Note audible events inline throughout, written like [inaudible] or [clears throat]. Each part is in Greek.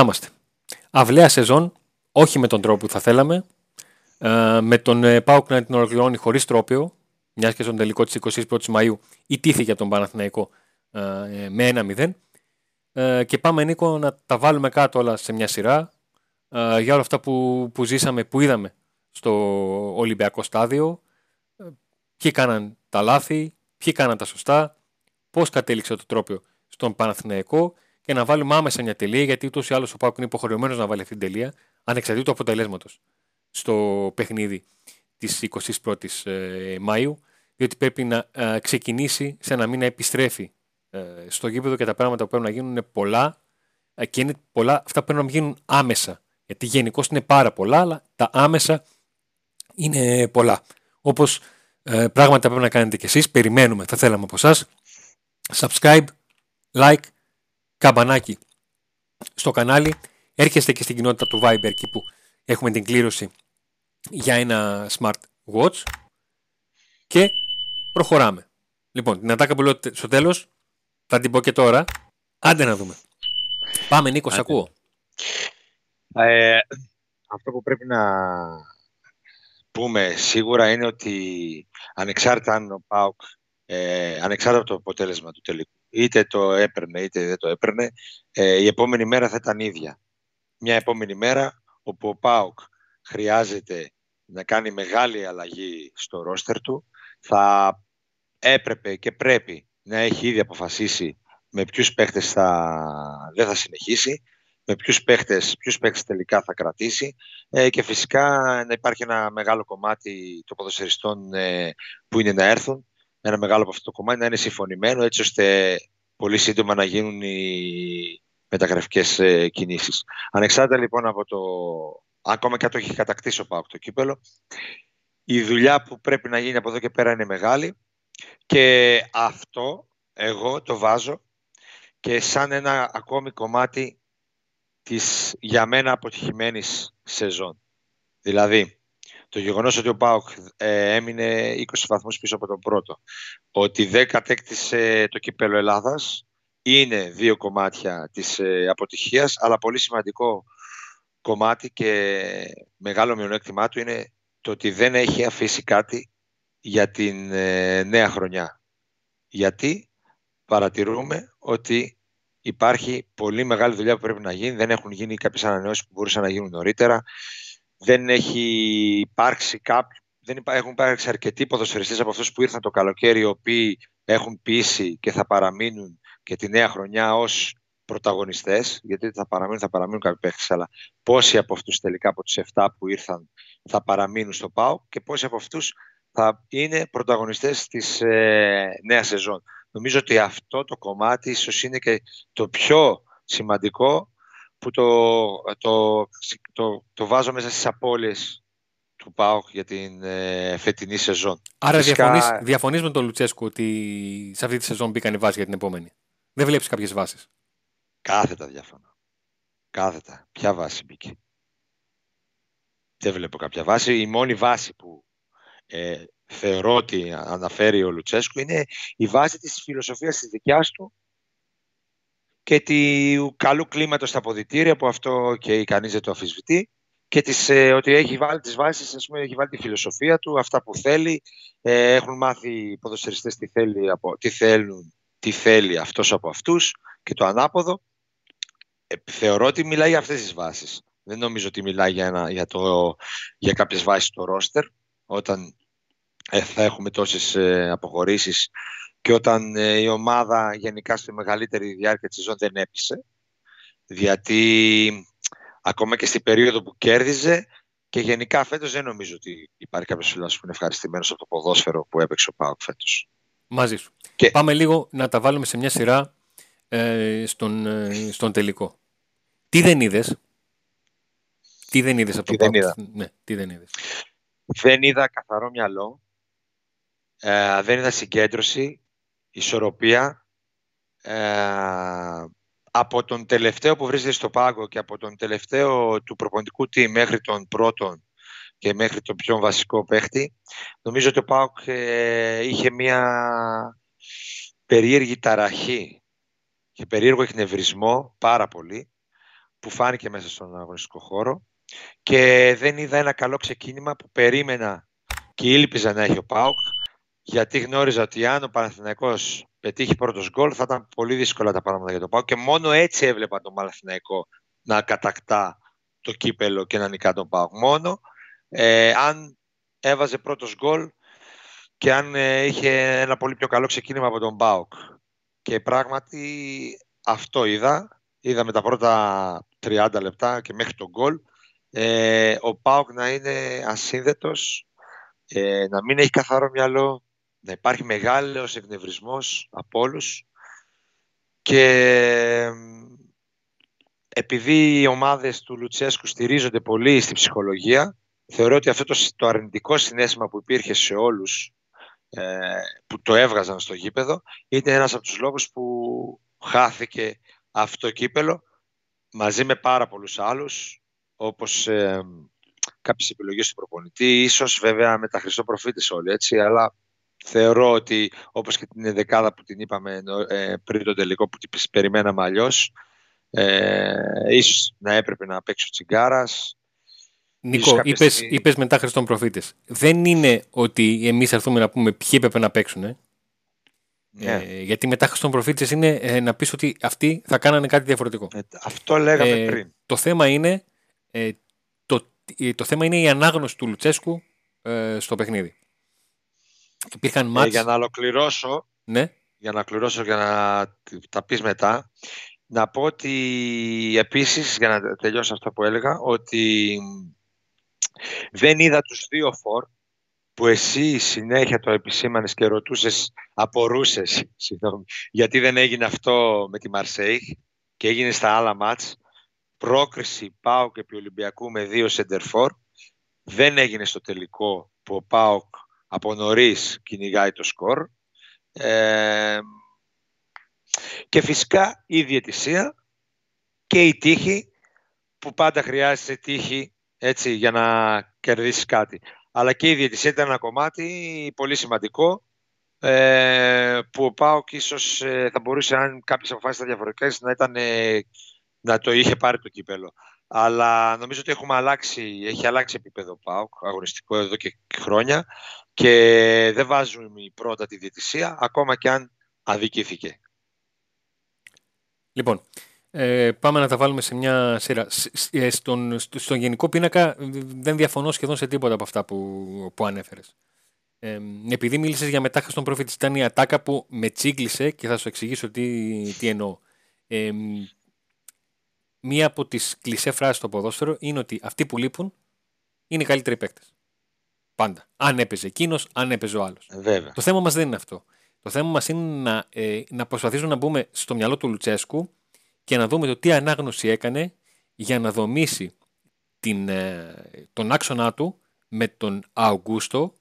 να είμαστε. Αυλαία σεζόν, όχι με τον τρόπο που θα θέλαμε. Ε, με τον ε, Πάουκ να την ολοκληρώνει χωρίς τρόπιο, μιας και στον τελικό της 21η Μαου ιτήθηκε από τον Παναθηναϊκό ε, με ένα 0. Ε, και πάμε Νίκο να τα βάλουμε κάτω όλα σε μια σειρά ε, για όλα αυτά που, που ζήσαμε, που είδαμε στο Ολυμπιακό στάδιο. Ε, ποιοι κάναν τα λάθη, ποιοι κάναν τα σωστά, πώς κατέληξε το τρόπιο στον Παναθηναϊκό και να βάλουμε άμεσα μια τελεία, γιατί ούτως ή άλλως ο Πάουκ είναι υποχρεωμένος να βάλει αυτή την τελεία, ανεξαρτήτως του αποτελέσματος στο παιχνίδι της 21η ε, Μαου, διότι πρέπει να ε, ξεκινήσει σε ένα μήνα επιστρέφει ε, στο γήπεδο και τα πράγματα που πρέπει να γίνουν είναι πολλά και είναι πολλά αυτά που πρέπει να γίνουν άμεσα. Γιατί γενικώς είναι πάρα πολλά, αλλά τα άμεσα είναι πολλά. Όπως πράγματα πρέπει να κάνετε κι εσείς, περιμένουμε, θα θέλαμε από εσάς. Subscribe, like, καμπανάκι στο κανάλι. Έρχεστε και στην κοινότητα του Viber εκεί που έχουμε την κλήρωση για ένα smart watch και προχωράμε. Λοιπόν, την ατάκα που λέω στο τέλος θα την πω και τώρα. Άντε να δούμε. Πάμε Νίκος, ακούω. Ε, αυτό που πρέπει να πούμε σίγουρα είναι ότι ανεξάρτητα αν ο ΠΑΟΚ, ε, ανεξάρτητα από το αποτέλεσμα του τελικού, είτε το έπαιρνε είτε δεν το έπαιρνε, ε, η επόμενη μέρα θα ήταν ίδια. Μια επόμενη μέρα όπου ο ΠΑΟΚ χρειάζεται να κάνει μεγάλη αλλαγή στο ρόστερ του, θα έπρεπε και πρέπει να έχει ήδη αποφασίσει με ποιους παίχτες θα, δεν θα συνεχίσει, με ποιους παίχτες, ποιους παίχτες τελικά θα κρατήσει ε, και φυσικά να υπάρχει ένα μεγάλο κομμάτι των ποδοσφαιριστών ε, που είναι να έρθουν, ένα μεγάλο από αυτό το κομμάτι να είναι συμφωνημένο έτσι ώστε πολύ σύντομα να γίνουν οι μεταγραφικές ε, κινήσεις. Ανεξάρτητα λοιπόν από το ακόμα και αν το έχει κατακτήσει ο Πάουκ το κύπελο. Η δουλειά που πρέπει να γίνει από εδώ και πέρα είναι μεγάλη και αυτό εγώ το βάζω και σαν ένα ακόμη κομμάτι της για μένα αποτυχημένης σεζόν. Δηλαδή, το γεγονός ότι ο ΠΑΟΚ ε, έμεινε 20 βαθμούς πίσω από τον πρώτο, ότι δεν κατέκτησε το κύπελο Ελλάδας, είναι δύο κομμάτια της ε, αποτυχίας, αλλά πολύ σημαντικό κομμάτι και μεγάλο μειονέκτημά του είναι το ότι δεν έχει αφήσει κάτι για την ε, νέα χρονιά. Γιατί παρατηρούμε ότι υπάρχει πολύ μεγάλη δουλειά που πρέπει να γίνει, δεν έχουν γίνει κάποιες ανανεώσεις που μπορούσαν να γίνουν νωρίτερα, δεν έχει υπάρξει κάποιο, δεν έχουν υπάρξει αρκετοί ποδοσφαιριστές από αυτούς που ήρθαν το καλοκαίρι, οι οποίοι έχουν πείσει και θα παραμείνουν και τη νέα χρονιά ως πρωταγωνιστές, γιατί θα παραμείνουν, θα παραμείνουν κάποιοι παίχτες, αλλά πόσοι από αυτούς τελικά από τους 7 που ήρθαν θα παραμείνουν στο ΠΑΟ και πόσοι από αυτούς θα είναι πρωταγωνιστές της ε, νέας σεζόν. Νομίζω ότι αυτό το κομμάτι ίσως είναι και το πιο σημαντικό που το, το, το, το βάζω μέσα στις απώλειες του ΠΑΟΚ για την ε, φετινή σεζόν. Άρα Φυσικά... διαφωνείς, με τον Λουτσέσκου ότι σε αυτή τη σεζόν μπήκαν οι βάσεις για την επόμενη. Δεν βλέπεις κάποιες βάσεις. Κάθετα διαφωνώ. Κάθετα. Ποια βάση μπήκε; Δεν βλέπω κάποια βάση. Η μόνη βάση που ε, θεωρώ ότι αναφέρει ο Λουτσέσκου είναι η βάση της φιλοσοφίας της δικιάς του και του καλού κλίματος στα αποδητήρια που αυτό και κανείς δεν το αφισβητεί και τις, ε, ότι έχει βάλει τις βάσεις, ας πούμε, έχει βάλει τη φιλοσοφία του, αυτά που θέλει. Ε, έχουν μάθει οι ποδοσφαιριστές τι, θέλει από, τι θέλουν, τι θέλει αυτός από αυτούς και το ανάποδο θεωρώ ότι μιλάει για αυτές τις βάσεις. Δεν νομίζω ότι μιλάει για, ένα, για, το, για κάποιες βάσεις στο ρόστερ, όταν ε, θα έχουμε τόσες ε, αποχωρήσεις και όταν ε, η ομάδα γενικά στη μεγαλύτερη διάρκεια της σεζόν δεν έπεισε. Γιατί ακόμα και στην περίοδο που κέρδιζε και γενικά φέτος δεν νομίζω ότι υπάρχει κάποιος φίλος που είναι ευχαριστημένος από το ποδόσφαιρο που έπαιξε ο Πάοκ φέτος. Μαζί σου. Και... Πάμε λίγο να τα βάλουμε σε μια σειρά ε, στον, ε, στον τελικό. Τι δεν είδες; Τι δεν είδες από το δεν είδα. Ναι, τι δεν είδες. Δεν είδα καθαρό μυαλό. Ε, δεν είδα συγκέντρωση, ισορροπία. Ε, από τον τελευταίο που βρίσκεται στο πάγκο και από τον τελευταίο του προπονητικού team μέχρι τον πρώτον και μέχρι τον πιο βασικό παίχτη, νομίζω ότι ο Πάοκ ε, είχε μια περίεργη ταραχή και περίεργο εκνευρισμό πάρα πολύ που φάνηκε μέσα στον αγωνιστικό χώρο και δεν είδα ένα καλό ξεκίνημα που περίμενα και ήλπιζα να έχει ο ΠΑΟΚ γιατί γνώριζα ότι αν ο Παναθηναϊκός πετύχει πρώτος γκολ θα ήταν πολύ δύσκολα τα πράγματα για τον ΠΑΟΚ και μόνο έτσι έβλεπα τον Παναθηναϊκό να κατακτά το κύπελο και να νικά τον ΠΑΟΚ. Μόνο ε, αν έβαζε πρώτος γκολ και αν ε, είχε ένα πολύ πιο καλό ξεκίνημα από τον ΠΑΟΚ. Και πράγματι αυτό είδα. Είδα με τα πρώτα 30 λεπτά και μέχρι τον γκολ ε, ο ΠΑΟΚ να είναι ασύνδετος, ε, να μην έχει καθαρό μυαλό, να υπάρχει μεγάλος ευνευρισμός από όλους. Και επειδή οι ομάδες του Λουτσέσκου στηρίζονται πολύ στη ψυχολογία, θεωρώ ότι αυτό το, το αρνητικό συνέστημα που υπήρχε σε όλους ε, που το έβγαζαν στο γήπεδο ήταν ένας από τους λόγους που χάθηκε αυτό το κύπελο μαζί με πάρα πολλούς άλλους όπως ε, κάποιες επιλογές του προπονητή, ίσως βέβαια με τα Χριστό προφήτες όλοι, έτσι, αλλά θεωρώ ότι όπως και την δεκάδα που την είπαμε ε, πριν το τελικό που την περιμέναμε αλλιώς. Ε, ίσως να έπρεπε να παίξει ο Τσιγκάρας. Νίκο, είπες, στιγμή... είπες μετά Χριστόν προφήτες. Δεν είναι ότι εμείς έρθουμε να πούμε ποιοι έπρεπε να παίξουν. Ε. Ναι. Ε, γιατί μετά Χριστόν προφήτες είναι ε, να πεις ότι αυτοί θα κάνανε κάτι διαφορετικό. Ε, αυτό λέγαμε ε, πριν. Το θέμα είναι ε, το, το θέμα είναι η ανάγνωση του Λουτσέσκου ε, στο παιχνίδι. Υπήρχαν ε, μάτς... για να ολοκληρώσω, ναι. για να ολοκληρώσω για να τα πεις μετά, να πω ότι επίσης, για να τελειώσω αυτό που έλεγα, ότι δεν είδα τους δύο φορ που εσύ συνέχεια το επισήμανες και ρωτούσες, απορούσες, συγγνώμη, γιατί δεν έγινε αυτό με τη Μαρσέιχ και έγινε στα άλλα μάτς πρόκριση ΠΑΟΚ επί Ολυμπιακού με δύο σεντερφόρ. Δεν έγινε στο τελικό που ο ΠΑΟΚ από νωρίς κυνηγάει το σκορ. Ε, και φυσικά η διαιτησία και η τύχη που πάντα χρειάζεται τύχη έτσι, για να κερδίσεις κάτι. Αλλά και η διαιτησία ήταν ένα κομμάτι πολύ σημαντικό ε, που ο ΠΑΟΚ ίσως ε, θα μπορούσε αν κάποιες αποφάσεις ήταν διαφορετικές να ήταν να το είχε πάρει το κύπελο. Αλλά νομίζω ότι έχουμε αλλάξει, έχει αλλάξει επίπεδο ΠΑΟΚ, αγωνιστικό εδώ και χρόνια και δεν βάζουμε πρώτα τη διαιτησία, ακόμα και αν αδικήθηκε. Λοιπόν, ε, πάμε να τα βάλουμε σε μια σειρά. Ε, στον, στον γενικό πίνακα δεν διαφωνώ σχεδόν σε τίποτα από αυτά που, που ανέφερες. Ε, επειδή μίλησες για μετάχαση των προφήτη, ήταν η ατάκα που με τσίγκλισε και θα σου εξηγήσω τι, τι εννοώ. Ε, μία από τις κλεισέ φράσεις στο ποδόσφαιρο είναι ότι αυτοί που λείπουν είναι οι καλύτεροι παίκτες. Πάντα. Αν έπαιζε εκείνος, αν έπαιζε ο άλλος. Ε, το θέμα μας δεν είναι αυτό. Το θέμα μας είναι να, ε, να προσπαθήσουμε να μπούμε στο μυαλό του Λουτσέσκου και να δούμε το τι ανάγνωση έκανε για να δομήσει την, ε, τον άξονά του με τον Αουγκούστο,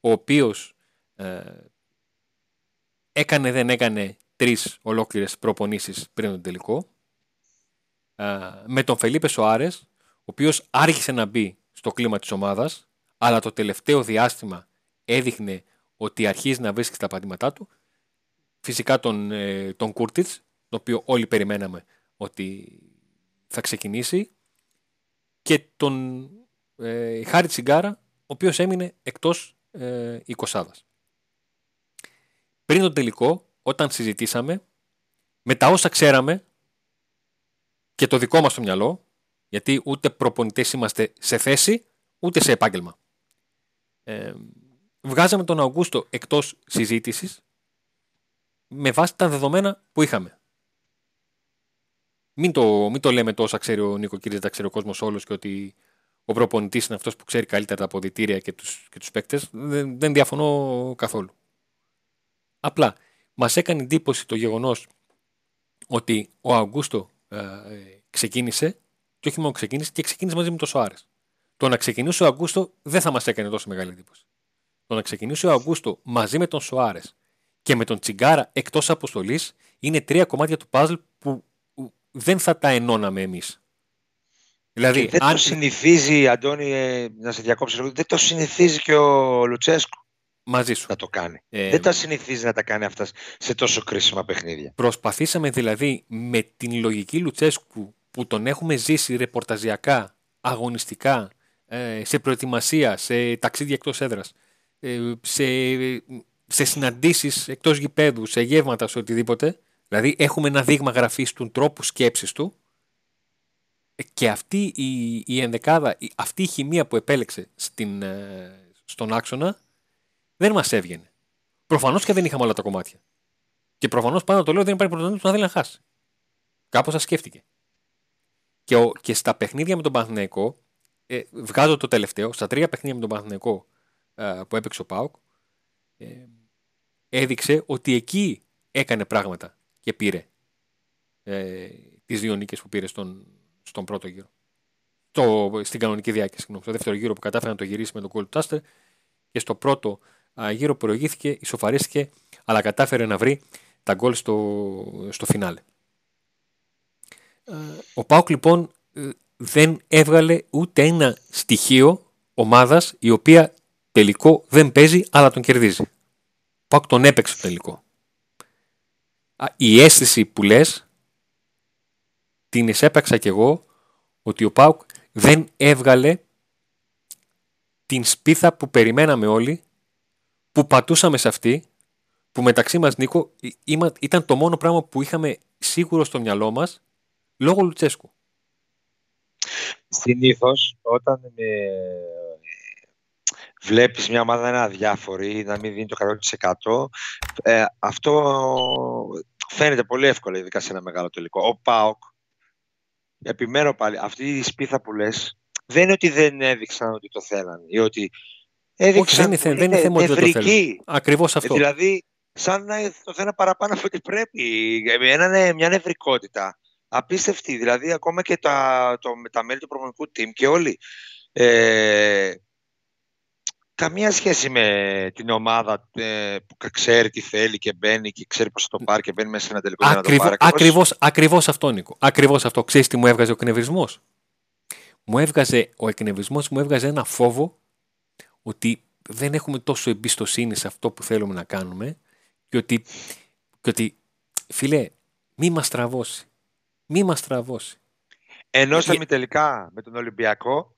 ο οποίος ε, έκανε δεν έκανε τρεις ολόκληρες προπονήσεις πριν τον τελικό με τον Φελίπε Σοάρες, ο οποίος άρχισε να μπει στο κλίμα της ομάδας, αλλά το τελευταίο διάστημα έδειχνε ότι αρχίζει να βρίσκει τα πατήματά του. Φυσικά τον, ε, τον Κούρτιτς, το οποίο όλοι περιμέναμε ότι θα ξεκινήσει. Και τον ε, Χάρη Τσιγκάρα, ο οποίος έμεινε εκτός ε, Πριν τον τελικό, όταν συζητήσαμε, με τα όσα ξέραμε και το δικό μας το μυαλό, γιατί ούτε προπονητές είμαστε σε θέση, ούτε σε επάγγελμα. Ε, βγάζαμε τον Αυγούστο εκτός συζήτησης με βάση τα δεδομένα που είχαμε. Μην το, μην το λέμε τόσα ξέρει ο Νίκο Κύριε, τα ξέρει ο κόσμος όλος και ότι ο προπονητής είναι αυτός που ξέρει καλύτερα τα αποδητήρια και τους, και τους παίκτες. Δεν, δεν διαφωνώ καθόλου. Απλά μας έκανε εντύπωση το γεγονός ότι ο Αυγούστο ε, ξεκίνησε και όχι μόνο ξεκίνησε και ξεκίνησε μαζί με το Σοάρε. Το να ξεκινήσει ο Αγκούστο δεν θα μας έκανε τόσο μεγάλη εντύπωση. Το να ξεκινήσει ο Αγκούστο μαζί με τον Σοάρε και με τον Τσιγκάρα εκτός αποστολής είναι τρία κομμάτια του παζλ που δεν θα τα ενώναμε εμείς. Δηλαδή, δεν αν... το συνηθίζει, Αντώνη, ε, να σε διακόψω δεν το συνηθίζει και ο Λουτσέσκου. Μαζί σου. Να το κάνει. Ε, δεν τα συνηθίζεις να τα κάνει αυτά σε τόσο κρίσιμα παιχνίδια. Προσπαθήσαμε δηλαδή με την λογική Λουτσέσκου που τον έχουμε ζήσει ρεπορταζιακά, αγωνιστικά, ε, σε προετοιμασία, σε ταξίδια εκτός έδρας, ε, σε, σε συναντήσεις εκτός γηπέδου, σε γεύματα, σε οτιδήποτε. Δηλαδή έχουμε ένα δείγμα γραφής του τρόπου σκέψης του και αυτή η, η ενδεκάδα, αυτή η χημεία που επέλεξε στην, στον άξονα δεν μας έβγαινε. Προφανώς και δεν είχαμε όλα τα κομμάτια. Και προφανώς πάνω το λέω δεν υπάρχει πρωτοβουλία που να θέλει να χάσει. Κάπως θα σκέφτηκε. Και, ο, και στα παιχνίδια με τον Παναθηναϊκό, ε, βγάζω το τελευταίο, στα τρία παιχνίδια με τον Παναθηναϊκό ε, που έπαιξε ο Πάουκ, ε, έδειξε ότι εκεί έκανε πράγματα και πήρε ε, τις δύο νίκες που πήρε στον, στον πρώτο γύρο. Στο, στην κανονική διάρκεια, συγγνώμη. Στο δεύτερο γύρο που κατάφερε να το γυρίσει με τον κόλ του Τάστερ και στο πρώτο γύρο προηγήθηκε, ισοφαρίστηκε, αλλά κατάφερε να βρει τα γκολ στο, στο φινάλε. Ε, ο Πάουκ λοιπόν ε, δεν έβγαλε ούτε ένα στοιχείο ομάδας η οποία τελικό δεν παίζει αλλά τον κερδίζει. Ο Πάουκ τον έπαιξε τελικό. Η αίσθηση που λες την εισέπαξα κι εγώ ότι ο Πάουκ δεν έβγαλε την σπίθα που περιμέναμε όλοι, που πατούσαμε σε αυτή που μεταξύ μας Νίκο ήταν το μόνο πράγμα που είχαμε σίγουρο στο μυαλό μας λόγω Λουτσέσκου. Συνήθως όταν ε, βλέπεις μια ομάδα να είναι αδιάφορη, να μην δίνει το 100% ε, αυτό φαίνεται πολύ εύκολο ειδικά σε ένα μεγάλο τελικό. Ο ΠΑΟΚ, επιμένω πάλι, αυτή η σπίθα που λες δεν είναι ότι δεν έδειξαν ότι το θέλαν ή ότι έδειξαν Όχι, δεν είναι, δεν είναι θέμα ότι το θέλουν. Ακριβώς αυτό. Δηλαδή σαν να το θέλουν παραπάνω από ό,τι πρέπει. Ένα, μια νευρικότητα απίστευτη. Δηλαδή, ακόμα και τα, το, τα μέλη του προγραμματικού team και όλοι. Ε, καμία σχέση με την ομάδα ε, που ξέρει τι θέλει και μπαίνει και ξέρει πώς θα το πάρει και μπαίνει μέσα σε ένα τελικό Ακριβ, να το πάρει. Ακριβώς, ακριβώς αυτό, Νίκο. Ακριβώς αυτό. Ξέρεις τι μου έβγαζε ο εκνευρισμός; Μου έβγαζε, ο εκνευρισμός μου έβγαζε ένα φόβο ότι δεν έχουμε τόσο εμπιστοσύνη σε αυτό που θέλουμε να κάνουμε και ότι, και ότι φίλε, μη μας τραβώσει. Μη μας τραβώσει. Ενώσαμε και... τελικά με τον Ολυμπιακό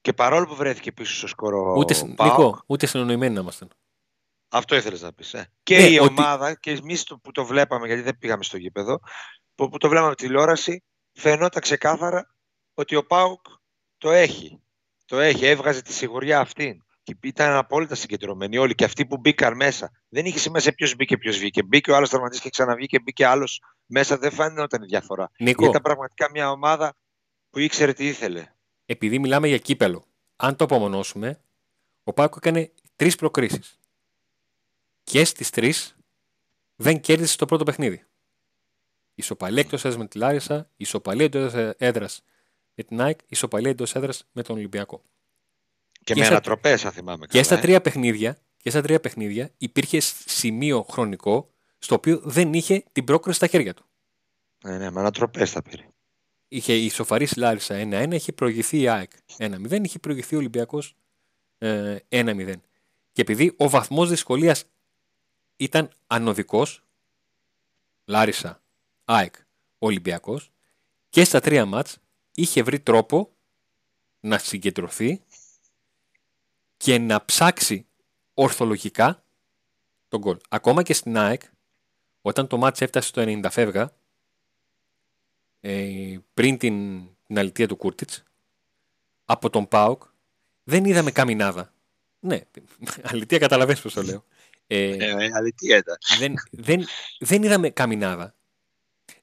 και παρόλο που βρέθηκε πίσω στο σκορό ούτε, Νίκο, ούτε συνονοημένοι να ήμασταν. Αυτό ήθελες να πεις. Ε. Και ναι, η ομάδα και εμείς που το βλέπαμε, γιατί δεν πήγαμε στο γήπεδο, που, που το βλέπαμε τηλεόραση, φαινόταν ξεκάθαρα ότι ο Πάουκ το έχει. Το έχει, έβγαζε τη σιγουριά αυτήν και ήταν απόλυτα συγκεντρωμένοι όλοι και αυτοί που μπήκαν μέσα. Δεν είχε σημασία ποιος μπήκε, ποιος βγήκε. Μπήκε ο άλλος τραυματίστηκε και ξαναβγήκε, μπήκε άλλος μέσα. Δεν φάνηκε η διαφορά. Νίκο, ήταν πραγματικά μια ομάδα που ήξερε τι ήθελε. Επειδή μιλάμε για κύπελο, αν το απομονώσουμε, ο Πάκο έκανε τρεις προκρίσεις. Και στις τρεις δεν κέρδισε το πρώτο παιχνίδι. Ισοπαλία εκτός έδρας με τη Λάρισα, ισοπαλία εντό έδρας με την ΑΕΚ, ισοπαλία εντό έδρας με τον Ολυμπιακό. Και, και με ανατροπές, αν θυμάμαι. Και στα, ε. τρία παιχνίδια, και στα τρία παιχνίδια υπήρχε σημείο χρονικό στο οποίο δεν είχε την πρόκριση στα χέρια του. Ναι, ναι, με ανατροπές θα πήρε. Είχε η Σοφαρή Λάρισα 1-1, είχε προηγηθεί η ΑΕΚ 1-0, είχε προηγηθεί ο Ολυμπιακός ε, 1-0. Και επειδή ο βαθμός δυσκολίας ήταν ανωδικός, Λάρισα, ΑΕΚ, Ολυμπιακός, και στα τρία μάτς είχε βρει τρόπο να συγκεντρωθεί και να ψάξει ορθολογικά τον γκολ. Ακόμα και στην ΑΕΚ, όταν το μάτς έφτασε στο 90 φεύγα, ε, πριν την, την αλητία του Κούρτιτς, από τον ΠΑΟΚ, δεν είδαμε καμινάδα. Ναι, [laughs] αλητία καταλαβαίνεις πώς το λέω. Ε, ε, αλητία ήταν. Δεν, δεν, δεν είδαμε καμινάδα.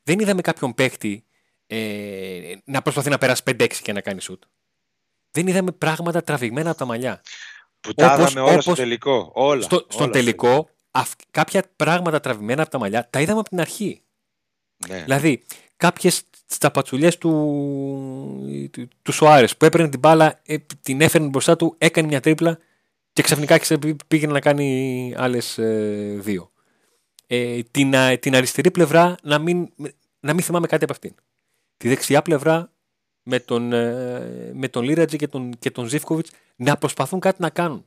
Δεν είδαμε κάποιον παίχτη ε, να προσπαθεί να περάσει 5-6 και να κάνει σουτ δεν είδαμε πράγματα τραβηγμένα από τα μαλλιά. Που τα είδαμε όλα στο τελικό. Όλα, στο, στον τελικό, κάποια πράγματα τραβηγμένα από τα μαλλιά τα είδαμε από την αρχή. Ναι. Δηλαδή, κάποιες σταπατσουλιέ του, του, του Σοάρε που έπαιρνε την μπάλα, ε, την έφερνε μπροστά του, έκανε μια τρίπλα και ξαφνικά πήγαινε να κάνει άλλες ε, δύο. Ε, την, την αριστερή πλευρά να μην, να μην θυμάμαι κάτι από αυτήν. Τη δεξιά πλευρά με τον, ε, με τον Λίρατζη και τον, και τον Ζήφκοβιτς να προσπαθούν κάτι να κάνουν.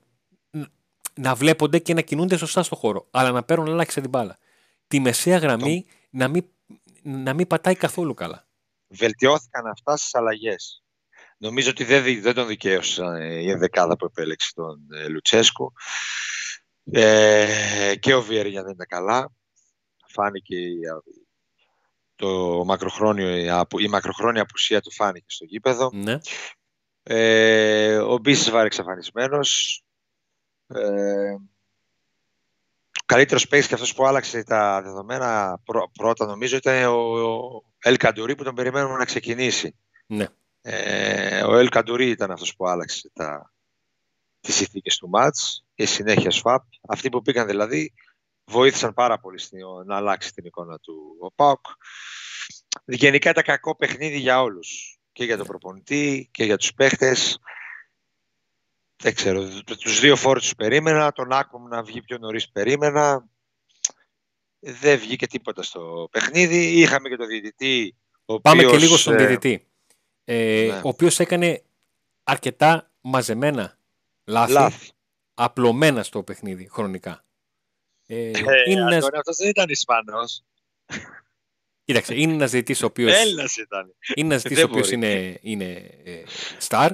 Να βλέπονται και να κινούνται σωστά στο χώρο, αλλά να παίρνουν ελάχιστα την μπάλα. Τη μεσαία γραμμή να, μην, να μην πατάει καθόλου καλά. βελτιώθηκαν αυτά στις αλλαγές. Νομίζω ότι δεν, δεν τον δικαίωσε η δεκάδα που επέλεξε τον ε, Λουτσέσκο. Ε, και ο Βιέρια δεν ήταν καλά. Φάνηκε το μακροχρόνιο, η μακροχρόνια απουσία του φάνηκε στο γήπεδο. Ναι. Ε, ο Μπίσης βάρε εξαφανισμένος. Ε, καλύτερος παίκτης και αυτός που άλλαξε τα δεδομένα πρώτα νομίζω ήταν ο, ο Ελ Καντουρί που τον περιμένουμε να ξεκινήσει. Ναι. Ε, ο Ελ Καντουρί ήταν αυτός που άλλαξε τα, τις συνθήκες του μάτς και συνέχεια ΣΦΑΠ. Αυτοί που πήγαν δηλαδή βοήθησαν πάρα πολύ να αλλάξει την εικόνα του ο ΠΑΟΚ. Γενικά ήταν κακό παιχνίδι για όλους. Και για τον προπονητή και για τους παίχτες. Δεν ξέρω, τους δύο φόρους τους περίμενα, τον Άκομ να βγει πιο νωρίς περίμενα. Δεν βγήκε τίποτα στο παιχνίδι. Είχαμε και τον διαιτητή. Ο Πάμε οποίος, και λίγο στον ε, διαιτητή. Ε, ναι. Ο οποίος έκανε αρκετά μαζεμένα λάθη, Λάθη. απλωμένα στο παιχνίδι χρονικά. Ε, Ε, είναι ένας, Αντώνη, αυτός δεν ήταν Ισπανός. κοίταξε, είναι ένας διαιτητής ο οποίος, Έλληνας ήταν. είναι ένας διαιτητής Δεν ο οποίος μπορεί. είναι, είναι ε, star.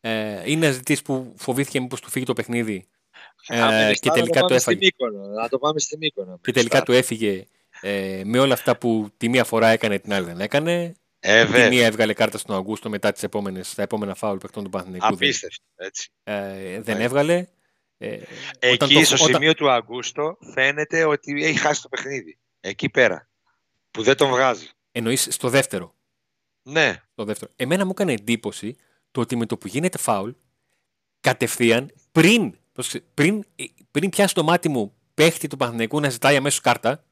Ε, είναι ένας διαιτητής που φοβήθηκε μήπως του φύγει το παιχνίδι Ε, Άμα είναι και Ισπανός, τελικά να το πάμε στη έφαγε. Μύκονο, Να το πάμε στη Μύκονο. και τελικά του έφυγε ε, με όλα αυτά που τη μία φορά έκανε, την άλλη δεν έκανε. Ε, Τη βέβαια. μία έβγαλε κάρτα στον Αγκούστο μετά τις επόμενες, τα επόμενα φάουλ παιχτών του Παναθηναϊκού. δεν- Απίστευτο. Έτσι. Ε, δεν Ναι. έβγαλε. Ε, όταν Εκεί το- στο όταν- σημείο του Αγκούστο φαίνεται ότι έχει χάσει το παιχνίδι. Εκεί πέρα. Που δεν τον βγάζει. Εννοείς στο δεύτερο. Ναι. Στο δεύτερο. Εμένα μου έκανε εντύπωση το ότι με το που γίνεται φάουλ, κατευθείαν πριν, πρόσεξε, πριν, ε, πριν πιάσει το μάτι μου παίχτη του Παναθηναϊκού να ζητάει αμέσως κάρτα,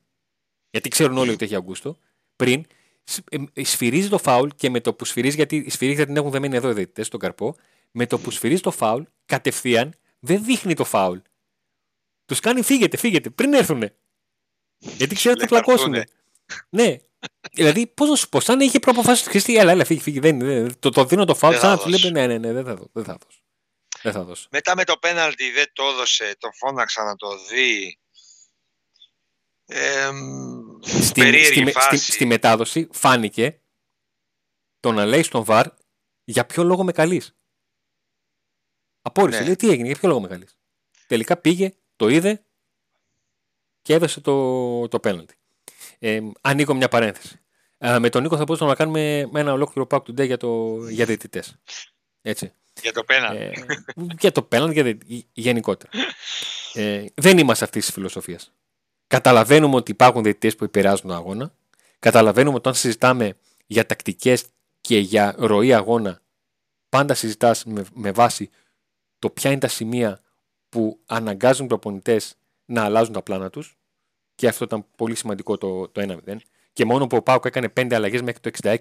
γιατί ξέρουν όλοι ότι έχει Αγκούστο, πριν σ- ε, ε, σφυρίζει το φάουλ και με το που σφυρίζει, γιατί οι σφυρίζει δεν την έχουν δεμένη εδώ οι διαιτητές στον καρπό, με το που σφυρίζει το φάουλ, κατευθείαν δεν δείχνει το φάουλ. Τους κάνει φύγετε, φύγετε, πριν έρθουνε. Γιατί ξέρω ότι θα Λέει, πλακώσουνε. Ναι. Δηλαδή, πώς να σου πω, σαν να είχε προποφάσει Χριστί, έλα, έλα, φύγει, φύγει. Δεν, δεν, το, το δίνω το φάουλ, Δεν σαν θα να του λέει, δώσω. ναι, ναι, ναι, δεν θα δώσω. Δεν θα δώσω. Δεν θα δώσω. Μετά με το πέναλτι δεν το έδωσε, τον φώναξα να το δει. Ε, μ, Στη, περίεργη στη, με- φάση. στη, στη μετάδοση φάνηκε το να λέει στον Βαρ για ποιο λόγο με καλείς. Απόρρισε. Ναι. Λέει τι έγινε, για ποιο λόγο με καλεί. Τελικά πήγε, το είδε και έδωσε το, το πέναλτι. Ε, ανοίγω μια παρένθεση. Ε, με τον Νίκο θα μπορούσαμε να κάνουμε ένα ολόκληρο pack today για, το, για διαιτητές. Έτσι. Για το πέναλτι. Ε, για το πέναλτι, για δε- γενικότερα. Ε, δεν είμαστε αυτής της φιλοσοφίας. Καταλαβαίνουμε ότι υπάρχουν διαιτητές που επηρεάζουν τον αγώνα. Καταλαβαίνουμε ότι όταν συζητάμε για τακτικές και για ροή αγώνα, πάντα συζητάς με, με βάση το ποια είναι τα σημεία που αναγκάζουν προπονητές να αλλάζουν τα πλάνα τους. Και αυτό ήταν πολύ σημαντικό το, το 1-0. Και μόνο που ο Πάουκ έκανε 5 αλλαγές μέχρι το 66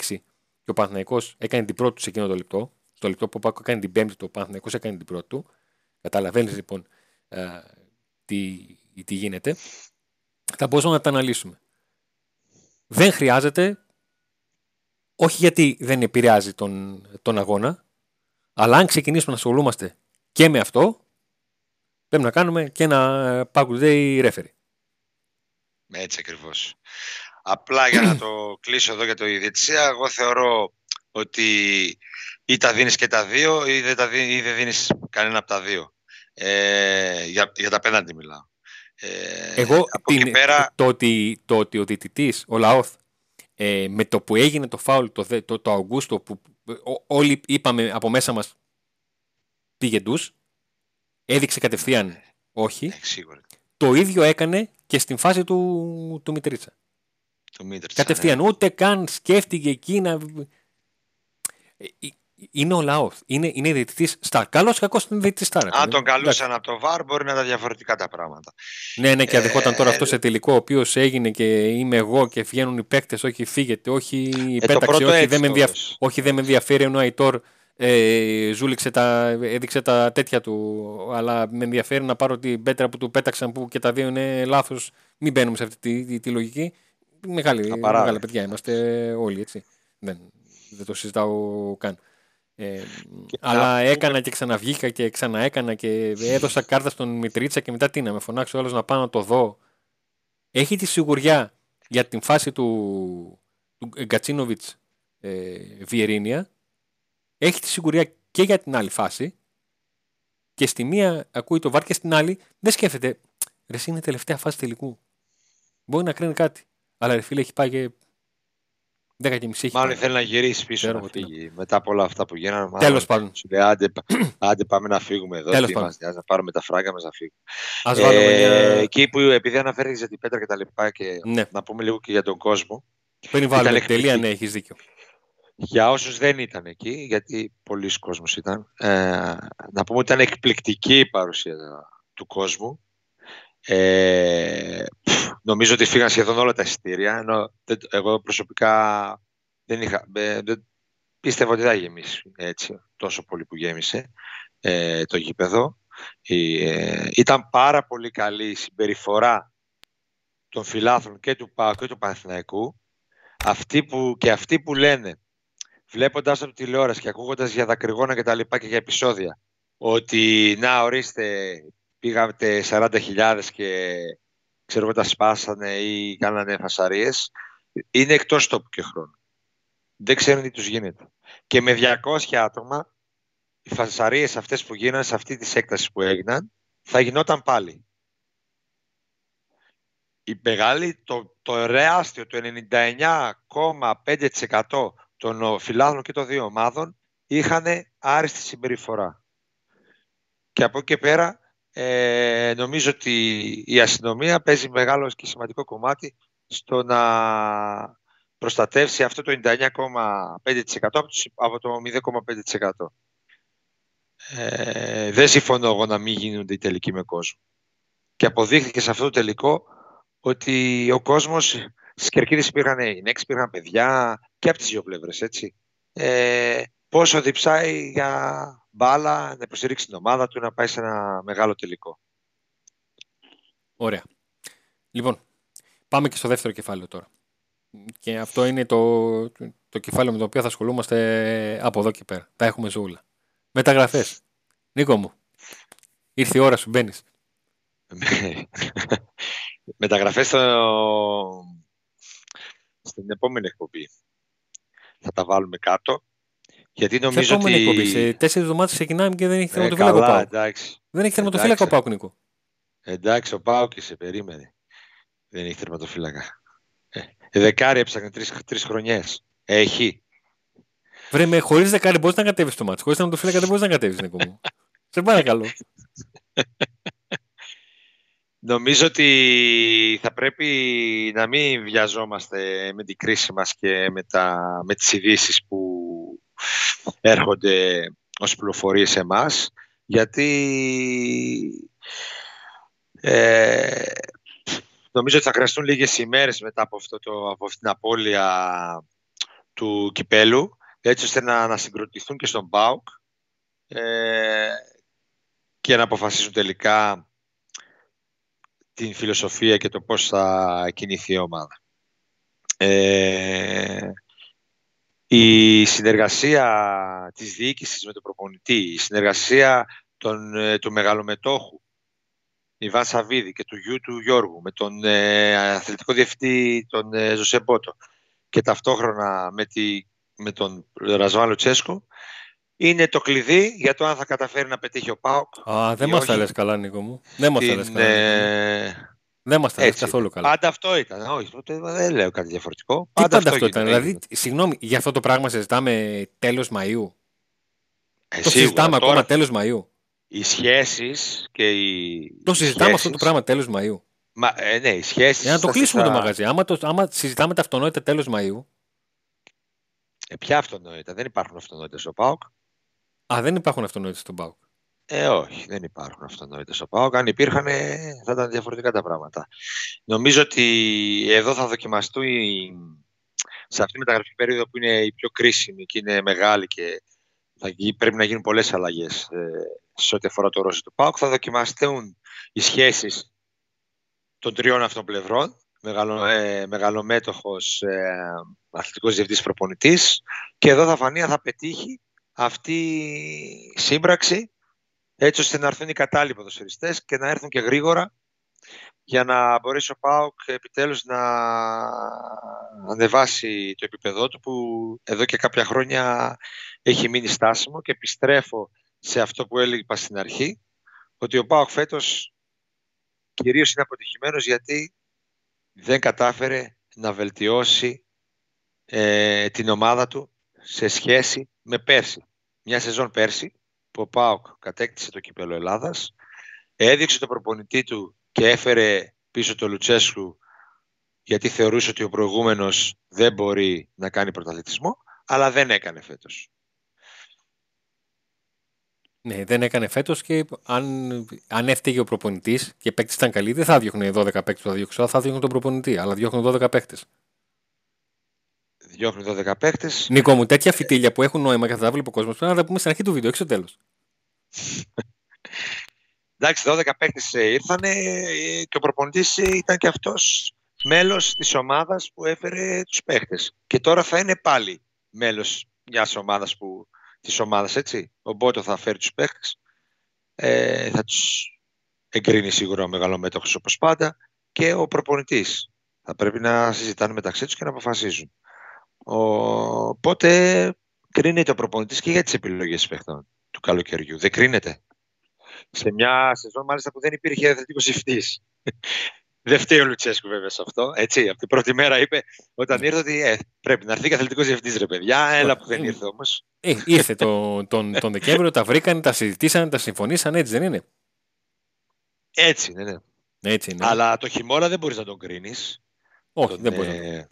και ο Παναθηναϊκός έκανε την πρώτη του σε εκείνο το λεπτό. Στο λεπτό που ο Πάουκ έκανε την πέμπτη, το Παναθηναϊκός έκανε την πρώτη του. Καταλαβαίνεις λοιπόν ε, τι, τι γίνεται. Θα μπορούσαμε να τα αναλύσουμε. Δεν χρειάζεται, όχι γιατί δεν επηρεάζει τον, τον αγώνα, αλλά αν ξεκινήσουμε να ασχολούμαστε και με αυτό, πρέπει να κάνουμε και ένα Pack Day referee. Έτσι ακριβώς. Απλά για να το [clears throat] κλείσω εδώ για το ιδιαιτησία, εγώ θεωρώ ότι ή τα δίνεις και τα δύο ή δεν, τα δίνεις, ή δεν δίνεις κανένα από τα δύο. Ε, για, για τα πέναντι μιλάω. Ε, Εγώ από εκεί την, πέρα, το, ότι, το ότι ο διαιτητής, ο Λαόθ, ε, με το που έγινε το φάουλ το, δε- το, το Αυγούστο που ό- όλοι είπαμε από μέσα μας πήγε ντους, έδειξε κατευθείαν όχι. ε, σίγουρα, Το ίδιο έκανε και στην φάση του, του Μητρίτσα. το Μίτριτσα, Κατευθείαν, ναι. ούτε καν σκέφτηκε εκεί να. Ε, ε, Είναι ο Λαόθ. Είναι, είναι διαιτητής Σταρ. Καλός ή κακός είναι διαιτητής Σταρ. Αν τον καλούσαν από το ΒΑΡ μπορεί να ήταν διαφορετικά τα πράγματα. Ναι, ναι, και αδεχόταν τώρα Ε, αυτός σε τελικό, ο οποίος έγινε και είμαι εγώ και βγαίνουν οι παίκτες, όχι φύγετε, όχι Ε, το πέταξε, πρώτο όχι, έτσι δεν με το ενδιαφ... έδωσε. όχι δεν με ενδιαφέρει ενώ ο Αϊτόρ ε, ζούληξε τα, έδειξε τα τέτοια του, αλλά με ενδιαφέρει να πάρω την πέτρα που του πέταξαν που και τα δύο είναι λάθος. Μην μπαίνουμε σε αυτή τη, τη, τη λογική. Μεγάλη, Απαράδεκτο. μεγάλα παιδιά είμαστε όλοι έτσι. Δεν, δεν το συζητάω καν. Ε, αλλά να πούμε- έκανα και ξαναβγήκα και ξαναέκανα και έδωσα κάρτα στον Μητρίτσα και μετά τι να με φωνάξει ο άλλος να πάω να το δω. Έχει τη σιγουριά για την φάση του, του Γκατσίνοβιτς ε, Βιερίνια, έχει τη σιγουριά και για την άλλη φάση και στη μία ακούει το βάρ και στην άλλη δεν σκέφτεται. Ρε, είναι η τελευταία φάση τελικού. Μπορεί να κρίνει κάτι. Αλλά ρε φίλε έχει πάει και 10 και μισή. Μάλλον θέλει να γυρίσει πίσω να φύγει μετά από όλα αυτά που γίνανε. Τέλος πάντων. Σου λέει άντε, άντε πάμε να φύγουμε εδώ. Τέλος τι πάντων. μας, να πάρουμε τα φράγκα μας να φύγουμε. Ας βάλουμε Ε, μια... Εκεί που επειδή αναφέρθηκε για την Πέτρα και τα λοιπά και Ναι, να πούμε λίγο και για τον κόσμο. πριν βάλουμε ήταν τελεία, εκπληκτική. ναι, έχεις δίκιο. Για όσους δεν ήταν εκεί, γιατί πολλοί κόσμος ήταν, ε, να πούμε ότι ήταν εκπληκτική η παρουσία του κόσμου. Ε, πφ, νομίζω ότι φύγαν σχεδόν όλα τα εισιτήρια, ενώ δεν- εγώ προσωπικά δεν είχα, ε, δεν, πίστευα ότι δεν θα γεμίσει έτσι, τόσο πολύ που γέμισε ε, το γήπεδο. Η, ε, ήταν πάρα πολύ καλή η συμπεριφορά των φιλάθλων και του ΠΑΟ και του Παναθηναϊκού. Αυτοί που, και αυτοί που λένε βλέποντας από τηλεόραση και ακούγοντας για δακρυγόνα και τα λοιπά και για επεισόδια ότι να ορίστε πήγατε 40.000 και ξέρω εγώ τα σπάσανε ή κάνανε φασαρίες είναι εκτός τόπου και χρόνου. Δεν ξέρουν τι τους γίνεται. Και με 200 άτομα οι φασαρίες αυτές που γίνανε σε αυτή της έκτασης που έγιναν θα γινόταν πάλι. Η μεγάλη, το, το ρεάστιο, το 99,5% των φιλάθλων και των δύο ομάδων είχαν άριστη συμπεριφορά. Και από εκεί και πέρα ε, νομίζω ότι η αστυνομία παίζει μεγάλο και σημαντικό κομμάτι στο να προστατεύσει αυτό το 99,5% από τους- από το 0,5%. Ε, δεν συμφωνώ εγώ να μην γίνονται οι τελικοί με κόσμο. Και αποδείχθηκε σε αυτό το τελικό ότι ο κόσμος στις κερκίδες υπήρχαν γυναίκες, υπήρχαν παιδιά και από τις δύο πλευρές, έτσι. Ε, πόσο διψάει για μπάλα, να υποστηρίξει την ομάδα του, να πάει σε ένα μεγάλο τελικό. Ωραία. Λοιπόν, πάμε και στο δεύτερο κεφάλαιο τώρα. Και αυτό είναι το, το κεφάλαιο με το οποίο θα ασχολούμαστε από εδώ και πέρα. Τα έχουμε ζούλα. Μεταγραφές. Νίκο μου, ήρθε η ώρα σου, μπαίνεις. [laughs] Μεταγραφές στο... στην επόμενη εκπομπή. Θα τα βάλουμε κάτω. Γιατί Σε νομίζω επόμενη ότι... εκπομπή. Σε τέσσερις εβδομάδες ξεκινάμε και δεν έχει Ε, θερματοφύλακο καλά, πάω. εντάξει. Δεν έχει θερματοφύλακο εντάξει. πάω, Νίκο. Εντάξει, ο Πάοκ σε περίμενε. Δεν έχει τερματοφύλακα. Ε, δεκάρι έψαχνε τρεις, τρεις χρονιές. Έχει. Βρε, με χωρίς δεκάρι μπορείς να κατέβεις το μάτσο. Χωρίς θερματοφύλακα δεν μπορείς να κατέβεις, Νίκο μου. [laughs] Σε παρακαλώ. Νομίζω ότι θα πρέπει να μην βιαζόμαστε με την κρίση μας και με, τα, με τις ειδήσεις που έρχονται ως πληροφορίες σε εμάς, γιατί ε, νομίζω ότι θα χρειαστούν λίγες ημέρες μετά από, αυτό το, από αυτή την απώλεια του κυπέλου, έτσι ώστε να, να συγκροτηθούν και στον ΠΑΟΚ ε, και να αποφασίσουν τελικά την φιλοσοφία και το πώς θα κινηθεί η ομάδα. Ε, η συνεργασία της διοίκησης με τον προπονητή, η συνεργασία των, ε, του μεγαλομετόχου Ιβάν Σαββίδη και του γιου του Γιώργου με τον ε, αθλητικό διευθυντή τον ε, Ζωσέ Μπότο και ταυτόχρονα με, τη, με τον Ρασβάλο Τσέσκο είναι το κλειδί για το αν θα καταφέρει να πετύχει ο ΠΑΟΚ Α, δεν Ή μας όχι. τα λες καλά, Νίκο μου. Δεν μας τα λες την, καλά. Νίκο μου. ε, Δεν μας τα λες έτσι. καθόλου καλά. Πάντα αυτό ήταν. Όχι, τότε δεν λέω κάτι διαφορετικό. Τι πάντα αυτό έγινε, ήταν. έγινε. Δηλαδή, συγγνώμη, για αυτό το πράγμα συζητάμε τέλος Μαΐου; Ε, Το σίγουρα. συζητάμε Τώρα, ακόμα τέλος Μαΐου; Οι σχέσεις και οι Το συζητάμε αυτό το σχέσεις- πράγμα τέλος Μαΐου. Μα, ε, ναι, οι σχέσεις... Για να το θα- κλείσουμε το θα- μαγαζί. Άμα, το, άμα συζητάμε τα αυτονόητα τέλος Μαΐου. Ε, ποια αυτονόητα; Δεν υπάρχουν αυτονόητα στο ΠΑΟΚ. Α, δεν υπάρχουν αυτονόητα στον Πάουκ. Ε, όχι, δεν υπάρχουν αυτονόητα στο ΠΑΟΚ. Αν υπήρχαν, ε, θα ήταν διαφορετικά τα πράγματα. Νομίζω ότι εδώ θα δοκιμαστούν οι- σε αυτή τη μεταγραφική περίοδο που είναι η πιο κρίσιμη και είναι μεγάλη και θα, γι- πρέπει να γίνουν πολλές αλλαγές ε, σε ό,τι αφορά το ρόλο του ΠΑΟΚ, θα δοκιμαστούν οι σχέσεις των τριών αυτών πλευρών, μεγαλο, ε, μεγαλομέτωχος ε, αθλητικός διευθυντής προπονητής και εδώ θα φανεί αν θα πετύχει αυτή η σύμπραξη έτσι ώστε να έρθουν οι κατάλληλοι ποδοσφαιριστές και να έρθουν και γρήγορα για να μπορέσει ο ΠΑΟΚ επιτέλους να ανεβάσει το επίπεδό του που εδώ και κάποια χρόνια έχει μείνει στάσιμο και επιστρέφω σε αυτό που έλεγα στην αρχή ότι ο ΠΑΟΚ φέτος κυρίως είναι αποτυχημένος γιατί δεν κατάφερε να βελτιώσει ε, την ομάδα του σε σχέση με πέρσι. Μια σεζόν πέρσι που ο ΠΑΟΚ κατέκτησε το κύπελο Ελλάδας, έδειξε το προπονητή του και έφερε πίσω το Λουτσέσκου γιατί θεωρούσε ότι ο προηγούμενος δεν μπορεί να κάνει πρωταθλητισμό, αλλά δεν έκανε φέτος. Ναι, δεν έκανε φέτος και αν, αν έφταιγε ο προπονητής και οι παίκτες ήταν καλοί, δεν θα διώχνουν 12 παίκτες που θα διώξουν, θα διώχνουν τον προπονητή, αλλά διώχνουν 12 παίκτες. Διώχνουν 12 παίκτε. Νίκο μου, τέτοια φυτίλια που έχουν νόημα και θα τα βλέπει ο κόσμος, πρέπει να τα πούμε στην αρχή του βίντεο, όχι στο τέλος. [laughs] Εντάξει, 12 παίκτε ήρθαν και ο προπονητής ήταν και αυτός μέλος της ομάδας που έφερε τους παίκτες. Και τώρα θα είναι πάλι μέλος μιας ομάδας που της ομάδας, έτσι. Ο Μπότο θα φέρει τους παίχτε. Ε, θα τους εγκρίνει σίγουρα ο μεγαλομέτωχο όπως πάντα και ο προπονητής. Θα πρέπει να συζητάνε μεταξύ τους και να αποφασίζουν. Οπότε κρίνεται ο προπονητής και για τις επιλογές παιχτών του καλοκαιριού. Δεν κρίνεται. Σε μια σεζόν μάλιστα που δεν υπήρχε αθλητικός ευθύ. [laughs] Δεν φταίει ο Λουτσέσκου βέβαια σε αυτό. Έτσι, από την πρώτη μέρα είπε όταν ήρθε ότι ε, πρέπει να έρθει καθελτικό διευθυντή, ρε παιδιά. Έλα που δεν ήρθε όμως. Ε, ήρθε το, τον, τον Δεκέμβριο, τα βρήκαν, τα συζητήσαν, τα συμφωνήσαν, έτσι δεν είναι; Έτσι είναι, ναι. Έτσι είναι. Αλλά το χειμώνα δεν μπορείς να τον κρίνεις. Όχι, τον, δεν μπορείς. Ε,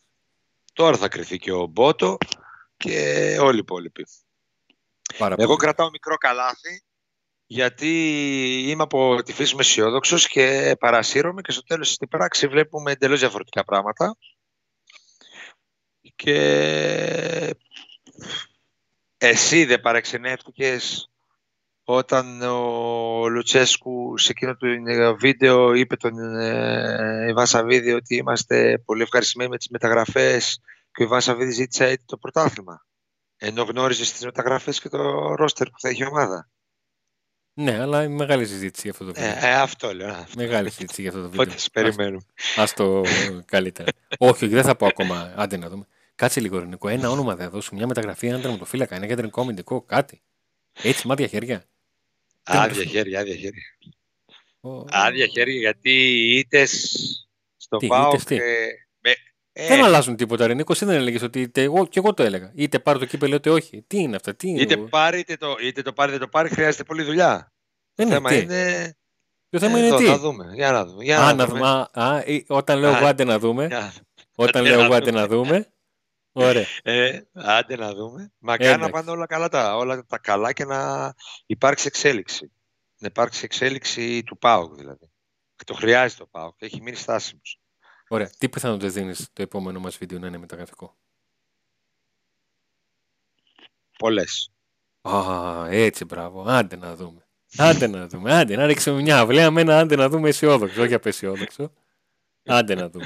τώρα θα κρυθεί και ο Μπότο και όλοι οι υπόλοιποι. Εγώ κρατάω μικρό καλάθι γιατί είμαι από τη φύση μου αισιόδοξο και παρασύρωμαι και στο τέλος στην πράξη βλέπουμε εντελώς διαφορετικά πράγματα. Και εσύ δεν παρεξενεύτηκες όταν ο Λουτσέσκου σε εκείνο το βίντεο είπε τον ε, Βάσαβίδη ότι είμαστε πολύ ευχαριστημένοι με τις μεταγραφές και ο Βάσαβίδη ζήτησε το πρωτάθλημα. Ενώ γνώριζε τις μεταγραφές και το ρόστερ που θα έχει η ομάδα. Ναι, αλλά είναι μεγάλη συζήτηση για αυτό το βίντεο. Ε, ε αυτό λέω. Μεγάλη συζήτηση για αυτό το βίντεο. Πότε περιμένουμε. Α το καλύτερα. όχι, όχι, δεν θα πω ακόμα. Άντε να δούμε. Κάτσε λίγο, Ρενικό. Ένα όνομα θα δώσω. Μια μεταγραφή, ένα τερματοφύλακα, ένα κεντρικό αμυντικό, κάτι. Έτσι, μάτια χέρια. Άδεια χέρια, άδεια χέρια. Άδεια χέρια γιατί είτε στο πάω και... Ε, δεν αλλάζουν τίποτα, Ρενικό. Εσύ δεν έλεγες ότι είτε εγώ και εγώ το έλεγα. Είτε πάρει το κύπελο είτε όχι. Τι είναι αυτά, τι είναι. Είτε, πάρει, είτε, το, είτε το πάρει, είτε το πάρει, χρειάζεται πολλή δουλειά. Δεν το θέμα τι; είναι. Το θέμα είναι τι; Να δούμε. Για να δούμε. Για να α, δούμε. Α, α, όταν λέω εγώ άντε να δούμε. Όταν λέω εγώ άντε να δούμε. Ωραία. Ε, άντε να δούμε. Μακάρι να πάνε όλα καλά, τα, όλα τα καλά και να υπάρξει εξέλιξη. Να υπάρξει εξέλιξη του ΠΑΟΚ δηλαδή. Το χρειάζεται ο ΠΑΟΚ. Έχει μείνει στάσιμος. Ωραία. Τι πιθανότητες δίνεις το επόμενο μας βίντεο να είναι μεταγραφικό; Πολλές. Α, έτσι μπράβο. Άντε να δούμε. Άντε να δούμε. Άντε να ρίξουμε μια αυλαία με ένα άντε να δούμε αισιόδοξο. Όχι απεσιόδοξο. Άντε να δούμε.